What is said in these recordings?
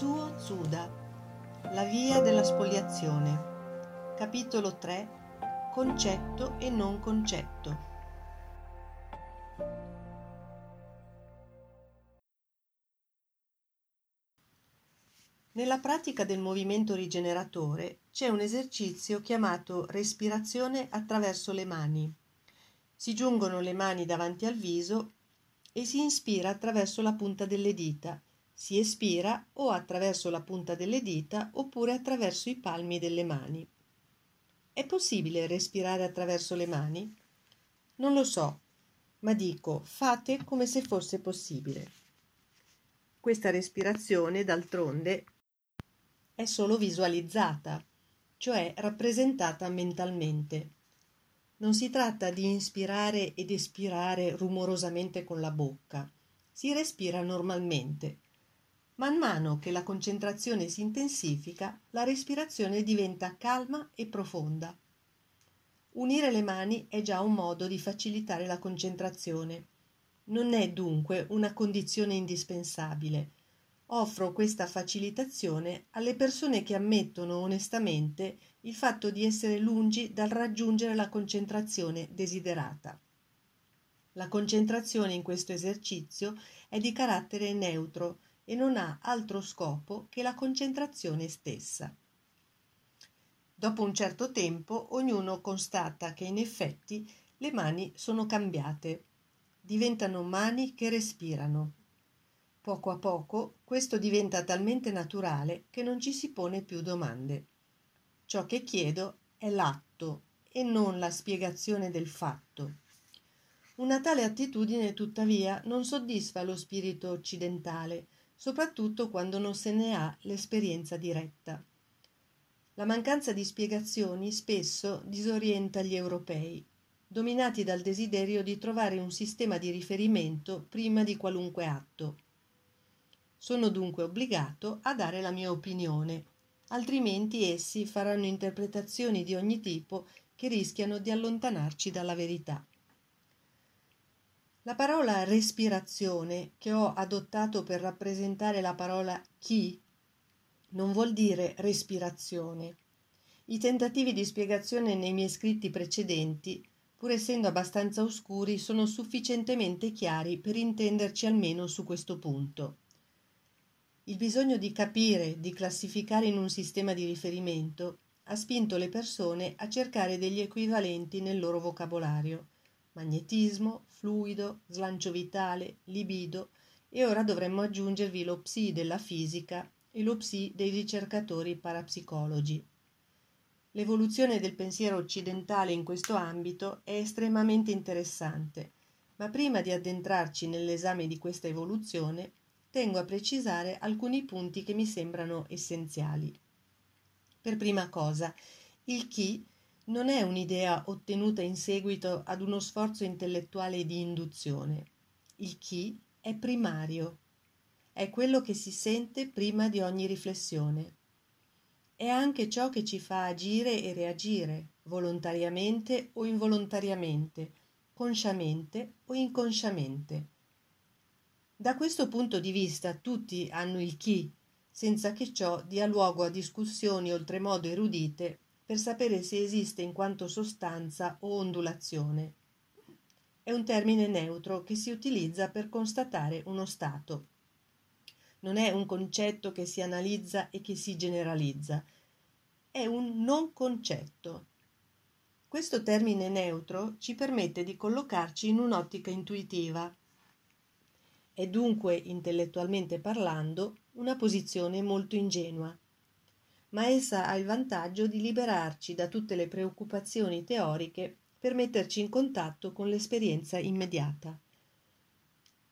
Tetsuo Tsuda La via della spoliazione Capitolo 3 Concetto e non concetto Nella pratica del movimento rigeneratore c'è un esercizio chiamato respirazione attraverso le mani. Si giungono le mani davanti al viso e si inspira attraverso la punta delle dita si espira o attraverso la punta delle dita oppure attraverso i palmi delle mani. È possibile respirare attraverso le mani? Non lo so, ma dico fate come se fosse possibile. Questa respirazione, d'altronde, è solo visualizzata, cioè rappresentata mentalmente. Non si tratta di inspirare ed espirare rumorosamente con la bocca. Si respira normalmente Man mano che la concentrazione si intensifica, la respirazione diventa calma e profonda. Unire le mani è già un modo di facilitare la concentrazione. Non è dunque una condizione indispensabile. Offro questa facilitazione alle persone che ammettono onestamente il fatto di essere lungi dal raggiungere la concentrazione desiderata. La concentrazione in questo esercizio è di carattere neutro, e non ha altro scopo che la concentrazione stessa. Dopo un certo tempo ognuno constata che in effetti le mani sono cambiate, diventano mani che respirano. Poco a poco questo diventa talmente naturale che non ci si pone più domande. Ciò che chiedo è l'atto e non la spiegazione del fatto. Una tale attitudine, tuttavia, non soddisfa lo spirito occidentale, soprattutto quando non se ne ha l'esperienza diretta. La mancanza di spiegazioni spesso disorienta gli europei, dominati dal desiderio di trovare un sistema di riferimento prima di qualunque atto. Sono dunque obbligato a dare la mia opinione, altrimenti essi faranno interpretazioni di ogni tipo che rischiano di allontanarci dalla verità. La parola respirazione, che ho adottato per rappresentare la parola chi, non vuol dire respirazione. I tentativi di spiegazione nei miei scritti precedenti, pur essendo abbastanza oscuri, sono sufficientemente chiari per intenderci almeno su questo punto. Il bisogno di capire, di classificare in un sistema di riferimento, ha spinto le persone a cercare degli equivalenti nel loro vocabolario magnetismo, fluido, slancio vitale, libido e ora dovremmo aggiungervi lo psi della fisica e lo psi dei ricercatori parapsicologi. L'evoluzione del pensiero occidentale in questo ambito è estremamente interessante, ma prima di addentrarci nell'esame di questa evoluzione, tengo a precisare alcuni punti che mi sembrano essenziali. Per prima cosa, il chi non è un'idea ottenuta in seguito ad uno sforzo intellettuale di induzione. Il chi è primario, è quello che si sente prima di ogni riflessione. È anche ciò che ci fa agire e reagire, volontariamente o involontariamente, consciamente o inconsciamente. Da questo punto di vista tutti hanno il chi, senza che ciò dia luogo a discussioni oltremodo erudite per sapere se esiste in quanto sostanza o ondulazione. È un termine neutro che si utilizza per constatare uno stato. Non è un concetto che si analizza e che si generalizza, è un non concetto. Questo termine neutro ci permette di collocarci in un'ottica intuitiva. È dunque, intellettualmente parlando, una posizione molto ingenua ma essa ha il vantaggio di liberarci da tutte le preoccupazioni teoriche per metterci in contatto con l'esperienza immediata.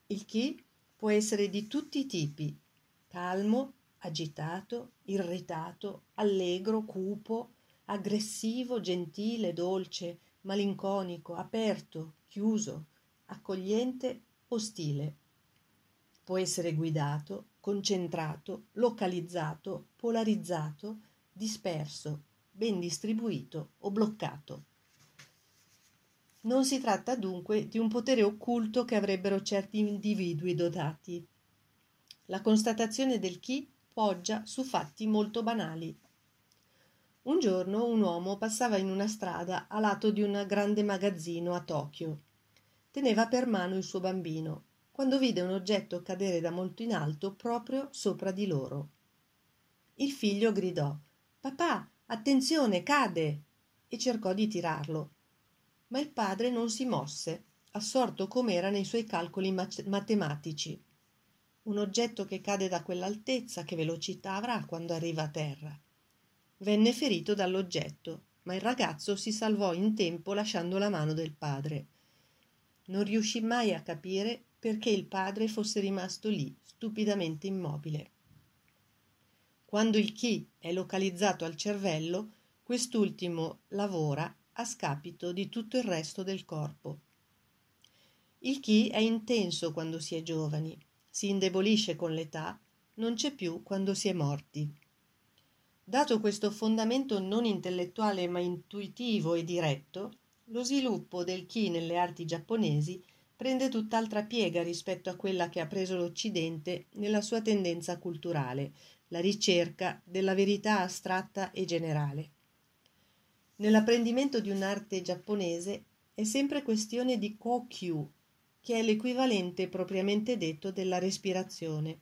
Il chi può essere di tutti i tipi, calmo, agitato, irritato, allegro, cupo, aggressivo, gentile, dolce, malinconico, aperto, chiuso, accogliente, ostile. Può essere guidato, concentrato, localizzato, polarizzato, disperso, ben distribuito o bloccato. Non si tratta dunque di un potere occulto che avrebbero certi individui dotati. La constatazione del chi poggia su fatti molto banali. Un giorno un uomo passava in una strada a lato di un grande magazzino a Tokyo. Teneva per mano il suo bambino, quando vide un oggetto cadere da molto in alto proprio sopra di loro. Il figlio gridò Papà, attenzione, cade! e cercò di tirarlo. Ma il padre non si mosse, assorto com'era nei suoi calcoli matematici. Un oggetto che cade da quell'altezza, che velocità avrà quando arriva a terra? Venne ferito dall'oggetto, ma il ragazzo si salvò in tempo lasciando la mano del padre. Non riuscì mai a capire perché il padre fosse rimasto lì, stupidamente immobile. Quando il chi è localizzato al cervello, quest'ultimo lavora a scapito di tutto il resto del corpo. Il chi è intenso quando si è giovani, si indebolisce con l'età, non c'è più quando si è morti. Dato questo fondamento non intellettuale ma intuitivo e diretto, lo sviluppo del chi nelle arti giapponesi prende tutt'altra piega rispetto a quella che ha preso l'Occidente nella sua tendenza culturale, la ricerca della verità astratta e generale. Nell'apprendimento di un'arte giapponese è sempre questione di kokyu, che è l'equivalente propriamente detto della respirazione.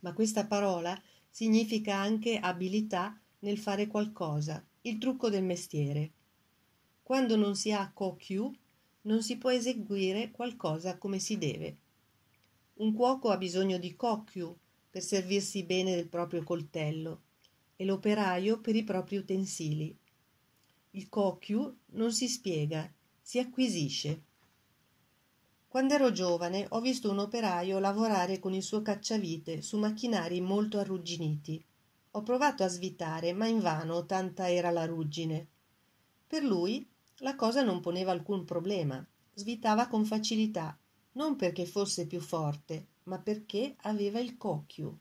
Ma questa parola significa anche abilità nel fare qualcosa, il trucco del mestiere. Quando non si ha kokyu, non si può eseguire qualcosa come si deve. Un cuoco ha bisogno di kokyu per servirsi bene del proprio coltello e l'operaio per i propri utensili. Il kokyu non si spiega, si acquisisce. Quando ero giovane ho visto un operaio lavorare con il suo cacciavite su macchinari molto arrugginiti. Ho provato a svitare, ma invano, tanta era la ruggine. Per lui la cosa non poneva alcun problema. Svitava con facilità, non perché fosse più forte, ma perché aveva il cocchio.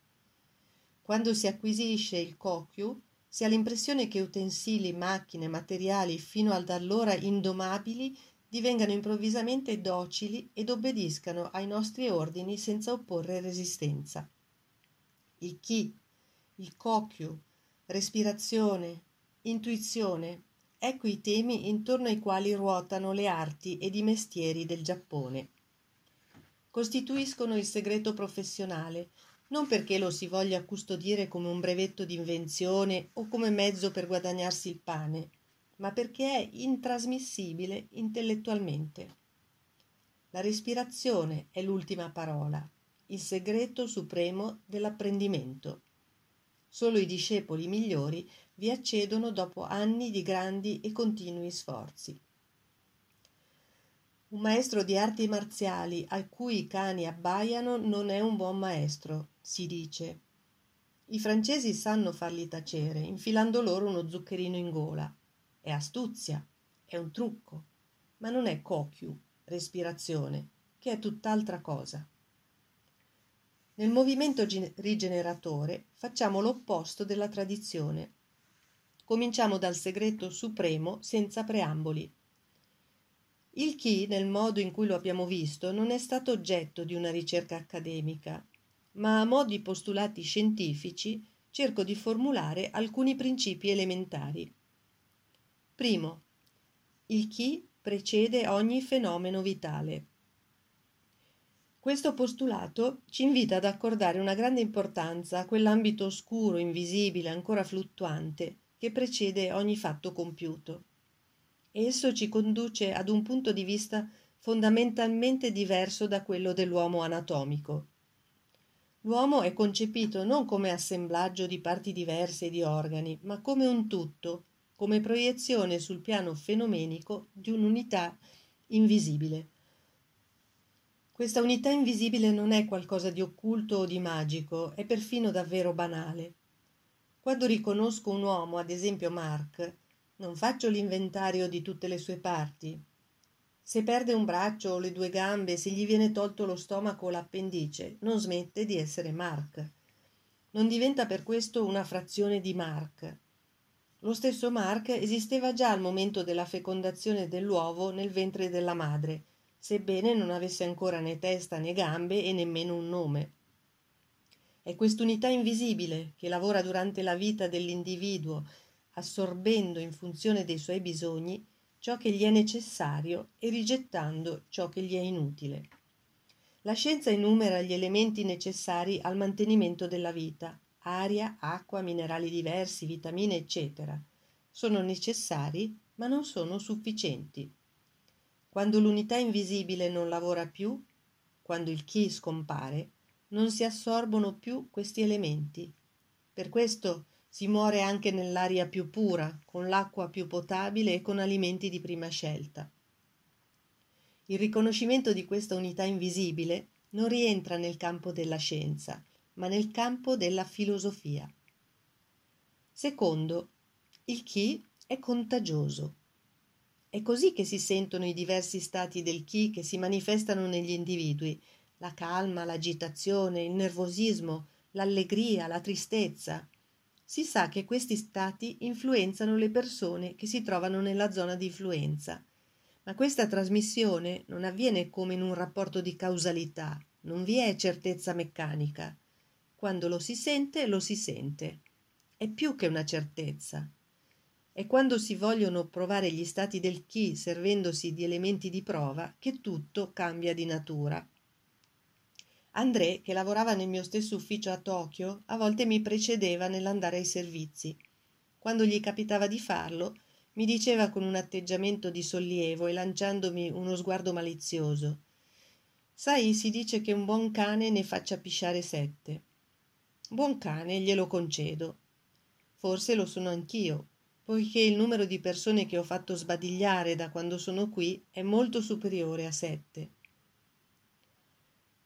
Quando si acquisisce il cocchio, si ha l'impressione che utensili, macchine, materiali fino ad allora indomabili divengano improvvisamente docili ed obbediscano ai nostri ordini senza opporre resistenza. Il chi, il cocchio, respirazione, intuizione, ecco i temi intorno ai quali ruotano le arti ed i mestieri del Giappone. Costituiscono il segreto professionale, non perché lo si voglia custodire come un brevetto d'invenzione o come mezzo per guadagnarsi il pane, ma perché è intrasmissibile intellettualmente. La respirazione è l'ultima parola, il segreto supremo dell'apprendimento. Solo i discepoli migliori vi accedono dopo anni di grandi e continui sforzi. Un maestro di arti marziali a cui i cani abbaiano non è un buon maestro, si dice. I francesi sanno farli tacere, infilando loro uno zuccherino in gola. È astuzia, è un trucco, ma non è cocchiu, respirazione, che è tutt'altra cosa. Nel movimento rigeneratore facciamo l'opposto della tradizione. Cominciamo dal segreto supremo senza preamboli. Il chi, nel modo in cui lo abbiamo visto, non è stato oggetto di una ricerca accademica, ma a mo' di postulati scientifici cerco di formulare alcuni principi elementari. Primo, il chi precede ogni fenomeno vitale. Questo postulato ci invita ad accordare una grande importanza a quell'ambito oscuro, invisibile, ancora fluttuante, che precede ogni fatto compiuto. Esso ci conduce ad un punto di vista fondamentalmente diverso da quello dell'uomo anatomico. L'uomo è concepito non come assemblaggio di parti diverse e di organi, ma come un tutto, come proiezione sul piano fenomenico di un'unità invisibile. Questa unità invisibile non è qualcosa di occulto o di magico, è perfino davvero banale. Quando riconosco un uomo, ad esempio Mark, non faccio l'inventario di tutte le sue parti. Se perde un braccio o le due gambe, se gli viene tolto lo stomaco o l'appendice, non smette di essere Mark. Non diventa per questo una frazione di Mark, lo stesso Mark esisteva già al momento della fecondazione dell'uovo nel ventre della madre, sebbene non avesse ancora né testa né gambe e nemmeno un nome. È quest'unità invisibile che lavora durante la vita dell'individuo, assorbendo in funzione dei suoi bisogni ciò che gli è necessario e rigettando ciò che gli è inutile. La scienza enumera gli elementi necessari al mantenimento della vita, aria, acqua, minerali diversi, vitamine, eccetera. Sono necessari, ma non sono sufficienti. Quando l'unità invisibile non lavora più, quando il chi scompare, non si assorbono più questi elementi. Per questo si muore anche nell'aria più pura, con l'acqua più potabile e con alimenti di prima scelta. Il riconoscimento di questa unità invisibile non rientra nel campo della scienza, ma nel campo della filosofia. Secondo, il chi è contagioso. È così che si sentono i diversi stati del chi che si manifestano negli individui, la calma, l'agitazione, il nervosismo, l'allegria, la tristezza, si sa che questi stati influenzano le persone che si trovano nella zona di influenza. Ma questa trasmissione non avviene come in un rapporto di causalità, non vi è certezza meccanica. Quando lo si sente, lo si sente. È più che una certezza. È quando si vogliono provare gli stati del chi servendosi di elementi di prova che tutto cambia di natura. André, che lavorava nel mio stesso ufficio a Tokyo, a volte mi precedeva nell'andare ai servizi. Quando gli capitava di farlo, mi diceva con un atteggiamento di sollievo e lanciandomi uno sguardo malizioso Sai, si dice che un buon cane ne faccia pisciare sette. Buon cane, glielo concedo. Forse lo sono anch'io, poiché il numero di persone che ho fatto sbadigliare da quando sono qui è molto superiore a sette.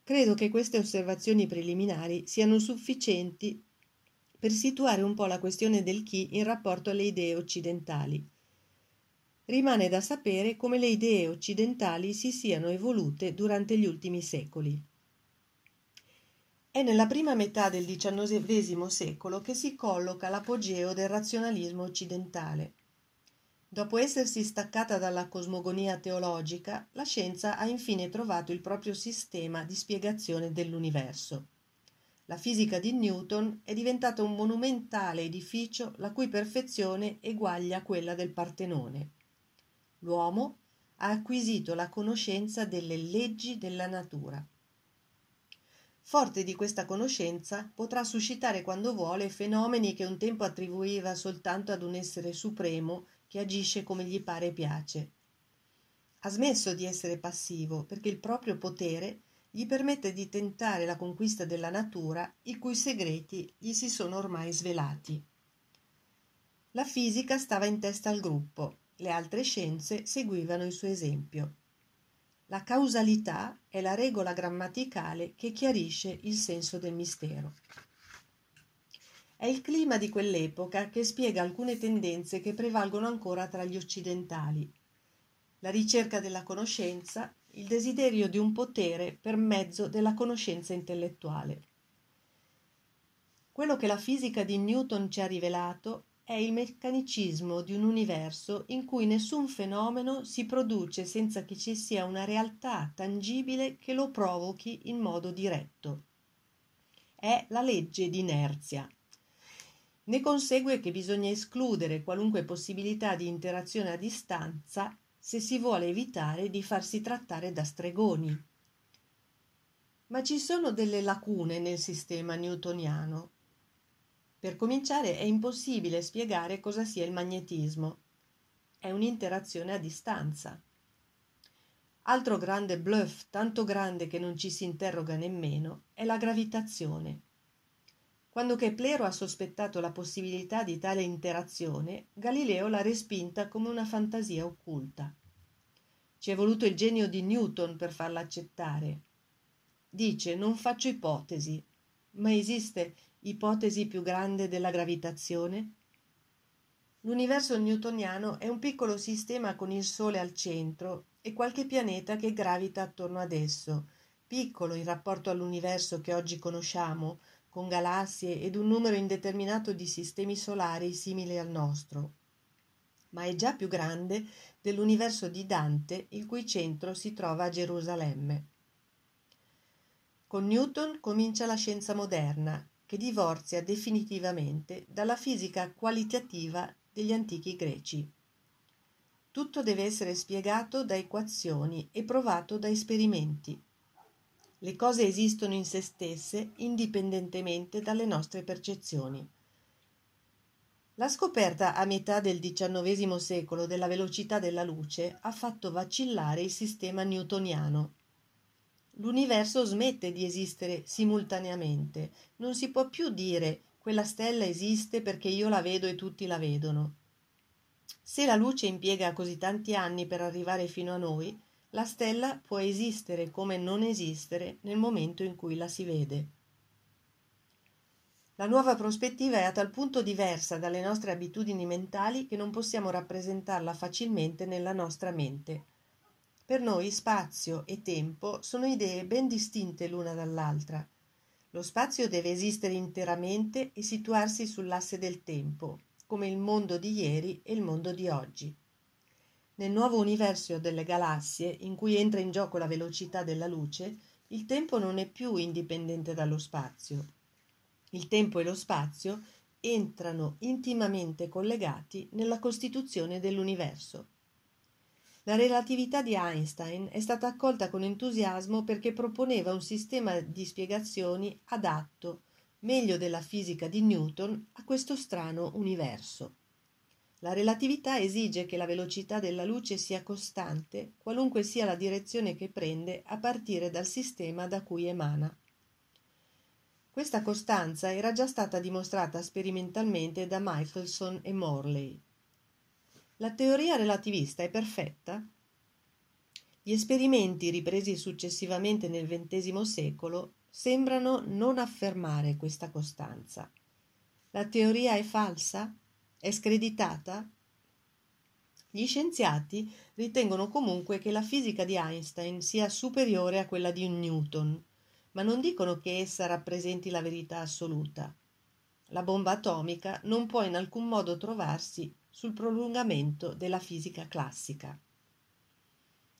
Credo che queste osservazioni preliminari siano sufficienti per situare un po' la questione del chi in rapporto alle idee occidentali. Rimane da sapere come le idee occidentali si siano evolute durante gli ultimi secoli. È nella prima metà del XIX secolo che si colloca l'apogeo del razionalismo occidentale. Dopo essersi staccata dalla cosmogonia teologica, la scienza ha infine trovato il proprio sistema di spiegazione dell'universo. La fisica di Newton è diventata un monumentale edificio la cui perfezione eguaglia quella del Partenone. L'uomo ha acquisito la conoscenza delle leggi della natura. Forte di questa conoscenza, potrà suscitare quando vuole fenomeni che un tempo attribuiva soltanto ad un essere supremo che agisce come gli pare e piace. Ha smesso di essere passivo perché il proprio potere gli permette di tentare la conquista della natura i cui segreti gli si sono ormai svelati. La fisica stava in testa al gruppo, le altre scienze seguivano il suo esempio. La causalità è la regola grammaticale che chiarisce il senso del mistero. È il clima di quell'epoca che spiega alcune tendenze che prevalgono ancora tra gli occidentali. La ricerca della conoscenza, il desiderio di un potere per mezzo della conoscenza intellettuale. Quello che la fisica di Newton ci ha rivelato è il meccanicismo di un universo in cui nessun fenomeno si produce senza che ci sia una realtà tangibile che lo provochi in modo diretto. È la legge di inerzia. Ne consegue che bisogna escludere qualunque possibilità di interazione a distanza se si vuole evitare di farsi trattare da stregoni. Ma ci sono delle lacune nel sistema newtoniano. Per cominciare è impossibile spiegare cosa sia il magnetismo. È un'interazione a distanza. Altro grande bluff, tanto grande che non ci si interroga nemmeno, è la gravitazione. Quando Keplero ha sospettato la possibilità di tale interazione, Galileo l'ha respinta come una fantasia occulta. Ci è voluto il genio di Newton per farla accettare. Dice non faccio ipotesi, ma esiste ipotesi più grande della gravitazione? L'universo newtoniano è un piccolo sistema con il Sole al centro e qualche pianeta che gravita attorno ad esso, piccolo in rapporto all'universo che oggi conosciamo, con galassie ed un numero indeterminato di sistemi solari simili al nostro. Ma è già più grande dell'universo di Dante, il cui centro si trova a Gerusalemme. Con Newton comincia la scienza moderna, che divorzia definitivamente dalla fisica qualitativa degli antichi greci. Tutto deve essere spiegato da equazioni e provato da esperimenti. Le cose esistono in se stesse indipendentemente dalle nostre percezioni. La scoperta a metà del XIX secolo della velocità della luce ha fatto vacillare il sistema newtoniano. L'universo smette di esistere simultaneamente. Non si può più dire quella stella esiste perché io la vedo e tutti la vedono. Se la luce impiega così tanti anni per arrivare fino a noi, la stella può esistere come non esistere nel momento in cui la si vede. La nuova prospettiva è a tal punto diversa dalle nostre abitudini mentali che non possiamo rappresentarla facilmente nella nostra mente. Per noi spazio e tempo sono idee ben distinte l'una dall'altra. Lo spazio deve esistere interamente e situarsi sull'asse del tempo, come il mondo di ieri e il mondo di oggi. Nel nuovo universo delle galassie, in cui entra in gioco la velocità della luce, il tempo non è più indipendente dallo spazio, il tempo e lo spazio entrano intimamente collegati nella costituzione dell'universo. La relatività di Einstein è stata accolta con entusiasmo perché proponeva un sistema di spiegazioni adatto, meglio della fisica di Newton, a questo strano universo. La relatività esige che la velocità della luce sia costante, qualunque sia la direzione che prende a partire dal sistema da cui emana. Questa costanza era già stata dimostrata sperimentalmente da Michelson e Morley. La teoria relativista è perfetta? Gli esperimenti ripresi successivamente nel XX secolo sembrano non affermare questa costanza. La teoria è falsa? È screditata? Gli scienziati ritengono comunque che la fisica di Einstein sia superiore a quella di Newton ma non dicono che essa rappresenti la verità assoluta. La bomba atomica non può in alcun modo trovarsi sul prolungamento della fisica classica.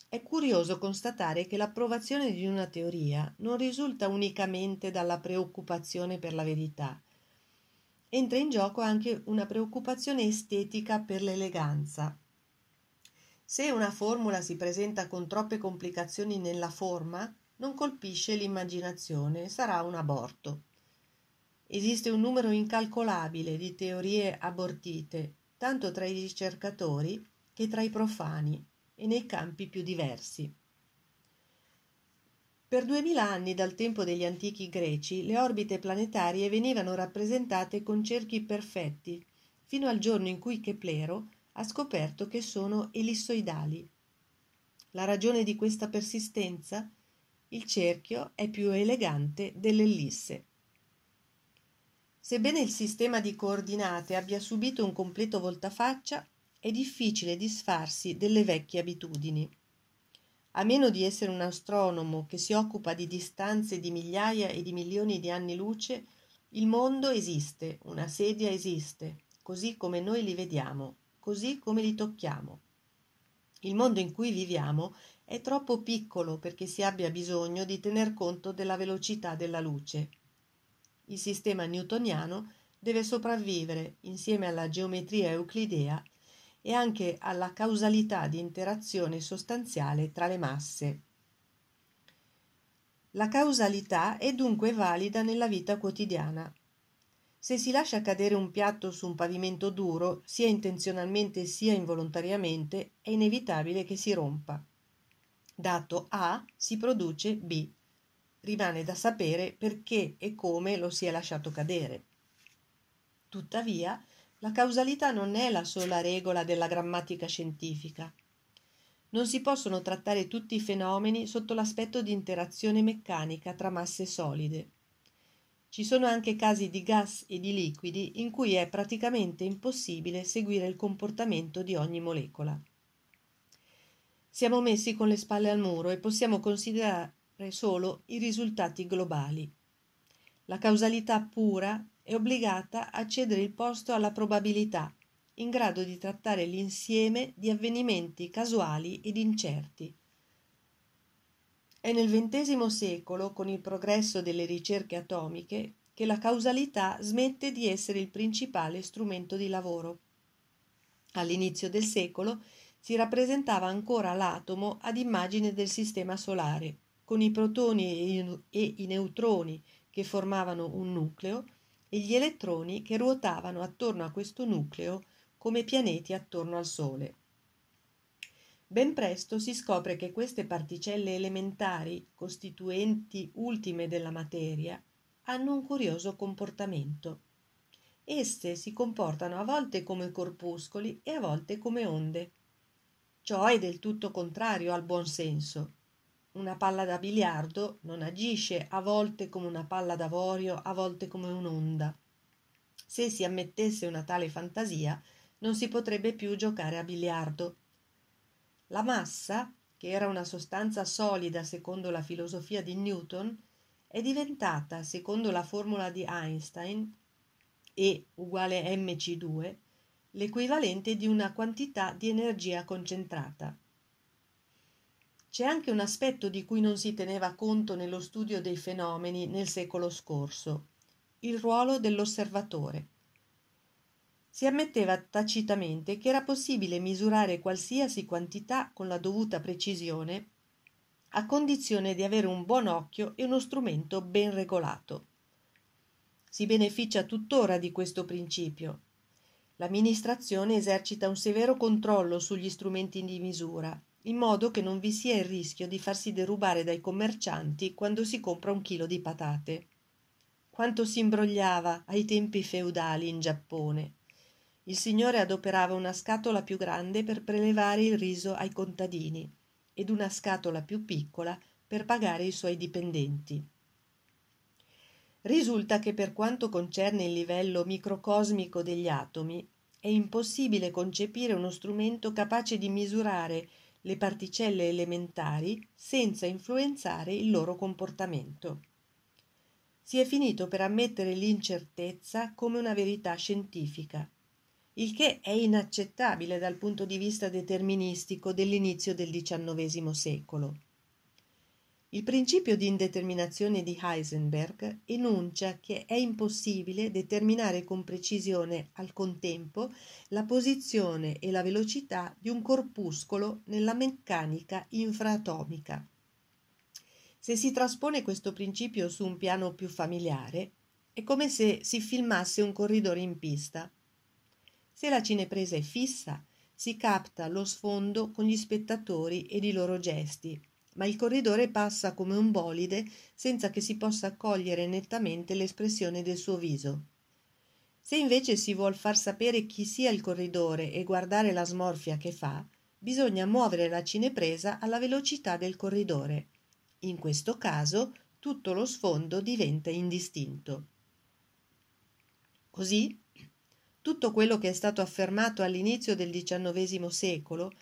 È curioso constatare che l'approvazione di una teoria non risulta unicamente dalla preoccupazione per la verità. Entra in gioco anche una preoccupazione estetica per l'eleganza. Se una formula si presenta con troppe complicazioni nella forma, non colpisce l'immaginazione, sarà un aborto. Esiste un numero incalcolabile di teorie abortite, tanto tra i ricercatori che tra i profani e nei campi più diversi. Per duemila anni dal tempo degli antichi greci le orbite planetarie venivano rappresentate con cerchi perfetti, fino al giorno in cui Keplero ha scoperto che sono ellissoidali. La ragione di questa persistenza il cerchio è più elegante dell'ellisse. Sebbene il sistema di coordinate abbia subito un completo voltafaccia, è difficile disfarsi delle vecchie abitudini. A meno di essere un astronomo che si occupa di distanze di migliaia e di milioni di anni luce, il mondo esiste, una sedia esiste, così come noi li vediamo, così come li tocchiamo. Il mondo in cui viviamo è troppo piccolo perché si abbia bisogno di tener conto della velocità della luce. Il sistema newtoniano deve sopravvivere insieme alla geometria euclidea e anche alla causalità di interazione sostanziale tra le masse. La causalità è dunque valida nella vita quotidiana. Se si lascia cadere un piatto su un pavimento duro, sia intenzionalmente sia involontariamente, è inevitabile che si rompa dato A si produce B. Rimane da sapere perché e come lo si è lasciato cadere. Tuttavia, la causalità non è la sola regola della grammatica scientifica. Non si possono trattare tutti i fenomeni sotto l'aspetto di interazione meccanica tra masse solide. Ci sono anche casi di gas e di liquidi in cui è praticamente impossibile seguire il comportamento di ogni molecola. Siamo messi con le spalle al muro e possiamo considerare solo i risultati globali. La causalità pura è obbligata a cedere il posto alla probabilità, in grado di trattare l'insieme di avvenimenti casuali ed incerti. È nel XX secolo, con il progresso delle ricerche atomiche, che la causalità smette di essere il principale strumento di lavoro. All'inizio del secolo si rappresentava ancora l'atomo ad immagine del sistema solare, con i protoni e i neutroni che formavano un nucleo e gli elettroni che ruotavano attorno a questo nucleo come pianeti attorno al Sole. Ben presto si scopre che queste particelle elementari, costituenti ultime della materia, hanno un curioso comportamento. Esse si comportano a volte come corpuscoli e a volte come onde. Ciò è del tutto contrario al buon senso. Una palla da biliardo non agisce a volte come una palla d'avorio, a volte come un'onda. Se si ammettesse una tale fantasia, non si potrebbe più giocare a biliardo la massa, che era una sostanza solida secondo la filosofia di Newton, è diventata, secondo la formula di Einstein, E uguale mc2, l'equivalente di una quantità di energia concentrata. C'è anche un aspetto di cui non si teneva conto nello studio dei fenomeni nel secolo scorso, il ruolo dell'osservatore si ammetteva tacitamente che era possibile misurare qualsiasi quantità con la dovuta precisione a condizione di avere un buon occhio e uno strumento ben regolato. Si beneficia tuttora di questo principio. L'amministrazione esercita un severo controllo sugli strumenti di misura, in modo che non vi sia il rischio di farsi derubare dai commercianti quando si compra un chilo di patate. Quanto si imbrogliava ai tempi feudali in Giappone il signore adoperava una scatola più grande per prelevare il riso ai contadini ed una scatola più piccola per pagare i suoi dipendenti. Risulta che per quanto concerne il livello microcosmico degli atomi, è impossibile concepire uno strumento capace di misurare le particelle elementari senza influenzare il loro comportamento. Si è finito per ammettere l'incertezza come una verità scientifica il che è inaccettabile dal punto di vista deterministico dell'inizio del XIX secolo. Il principio di indeterminazione di Heisenberg enuncia che è impossibile determinare con precisione al contempo la posizione e la velocità di un corpuscolo nella meccanica infraatomica. Se si traspone questo principio su un piano più familiare, è come se si filmasse un corridore in pista se la cinepresa è fissa, si capta lo sfondo con gli spettatori ed i loro gesti, ma il corridore passa come un bolide senza che si possa cogliere nettamente l'espressione del suo viso. Se invece si vuol far sapere chi sia il corridore e guardare la smorfia che fa, bisogna muovere la cinepresa alla velocità del corridore. In questo caso tutto lo sfondo diventa indistinto. Così tutto quello che è stato affermato all'inizio del XIX secolo,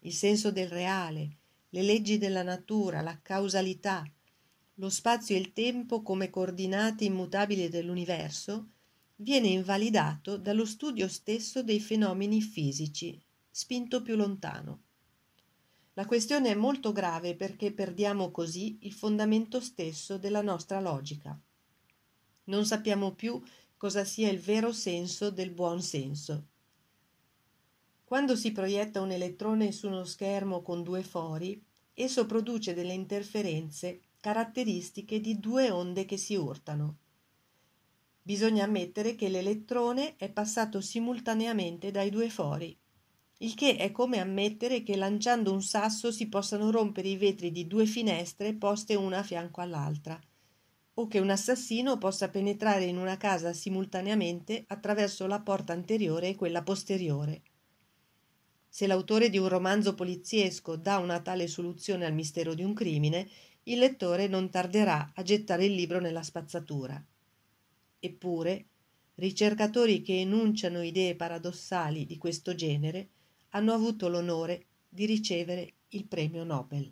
il senso del reale, le leggi della natura, la causalità, lo spazio e il tempo come coordinate immutabili dell'universo, viene invalidato dallo studio stesso dei fenomeni fisici, spinto più lontano. La questione è molto grave perché perdiamo così il fondamento stesso della nostra logica. Non sappiamo più cosa sia il vero senso del buon senso. Quando si proietta un elettrone su uno schermo con due fori, esso produce delle interferenze caratteristiche di due onde che si urtano. Bisogna ammettere che l'elettrone è passato simultaneamente dai due fori, il che è come ammettere che lanciando un sasso si possano rompere i vetri di due finestre poste una a fianco all'altra o che un assassino possa penetrare in una casa simultaneamente attraverso la porta anteriore e quella posteriore. Se l'autore di un romanzo poliziesco dà una tale soluzione al mistero di un crimine, il lettore non tarderà a gettare il libro nella spazzatura. Eppure, ricercatori che enunciano idee paradossali di questo genere hanno avuto l'onore di ricevere il premio Nobel.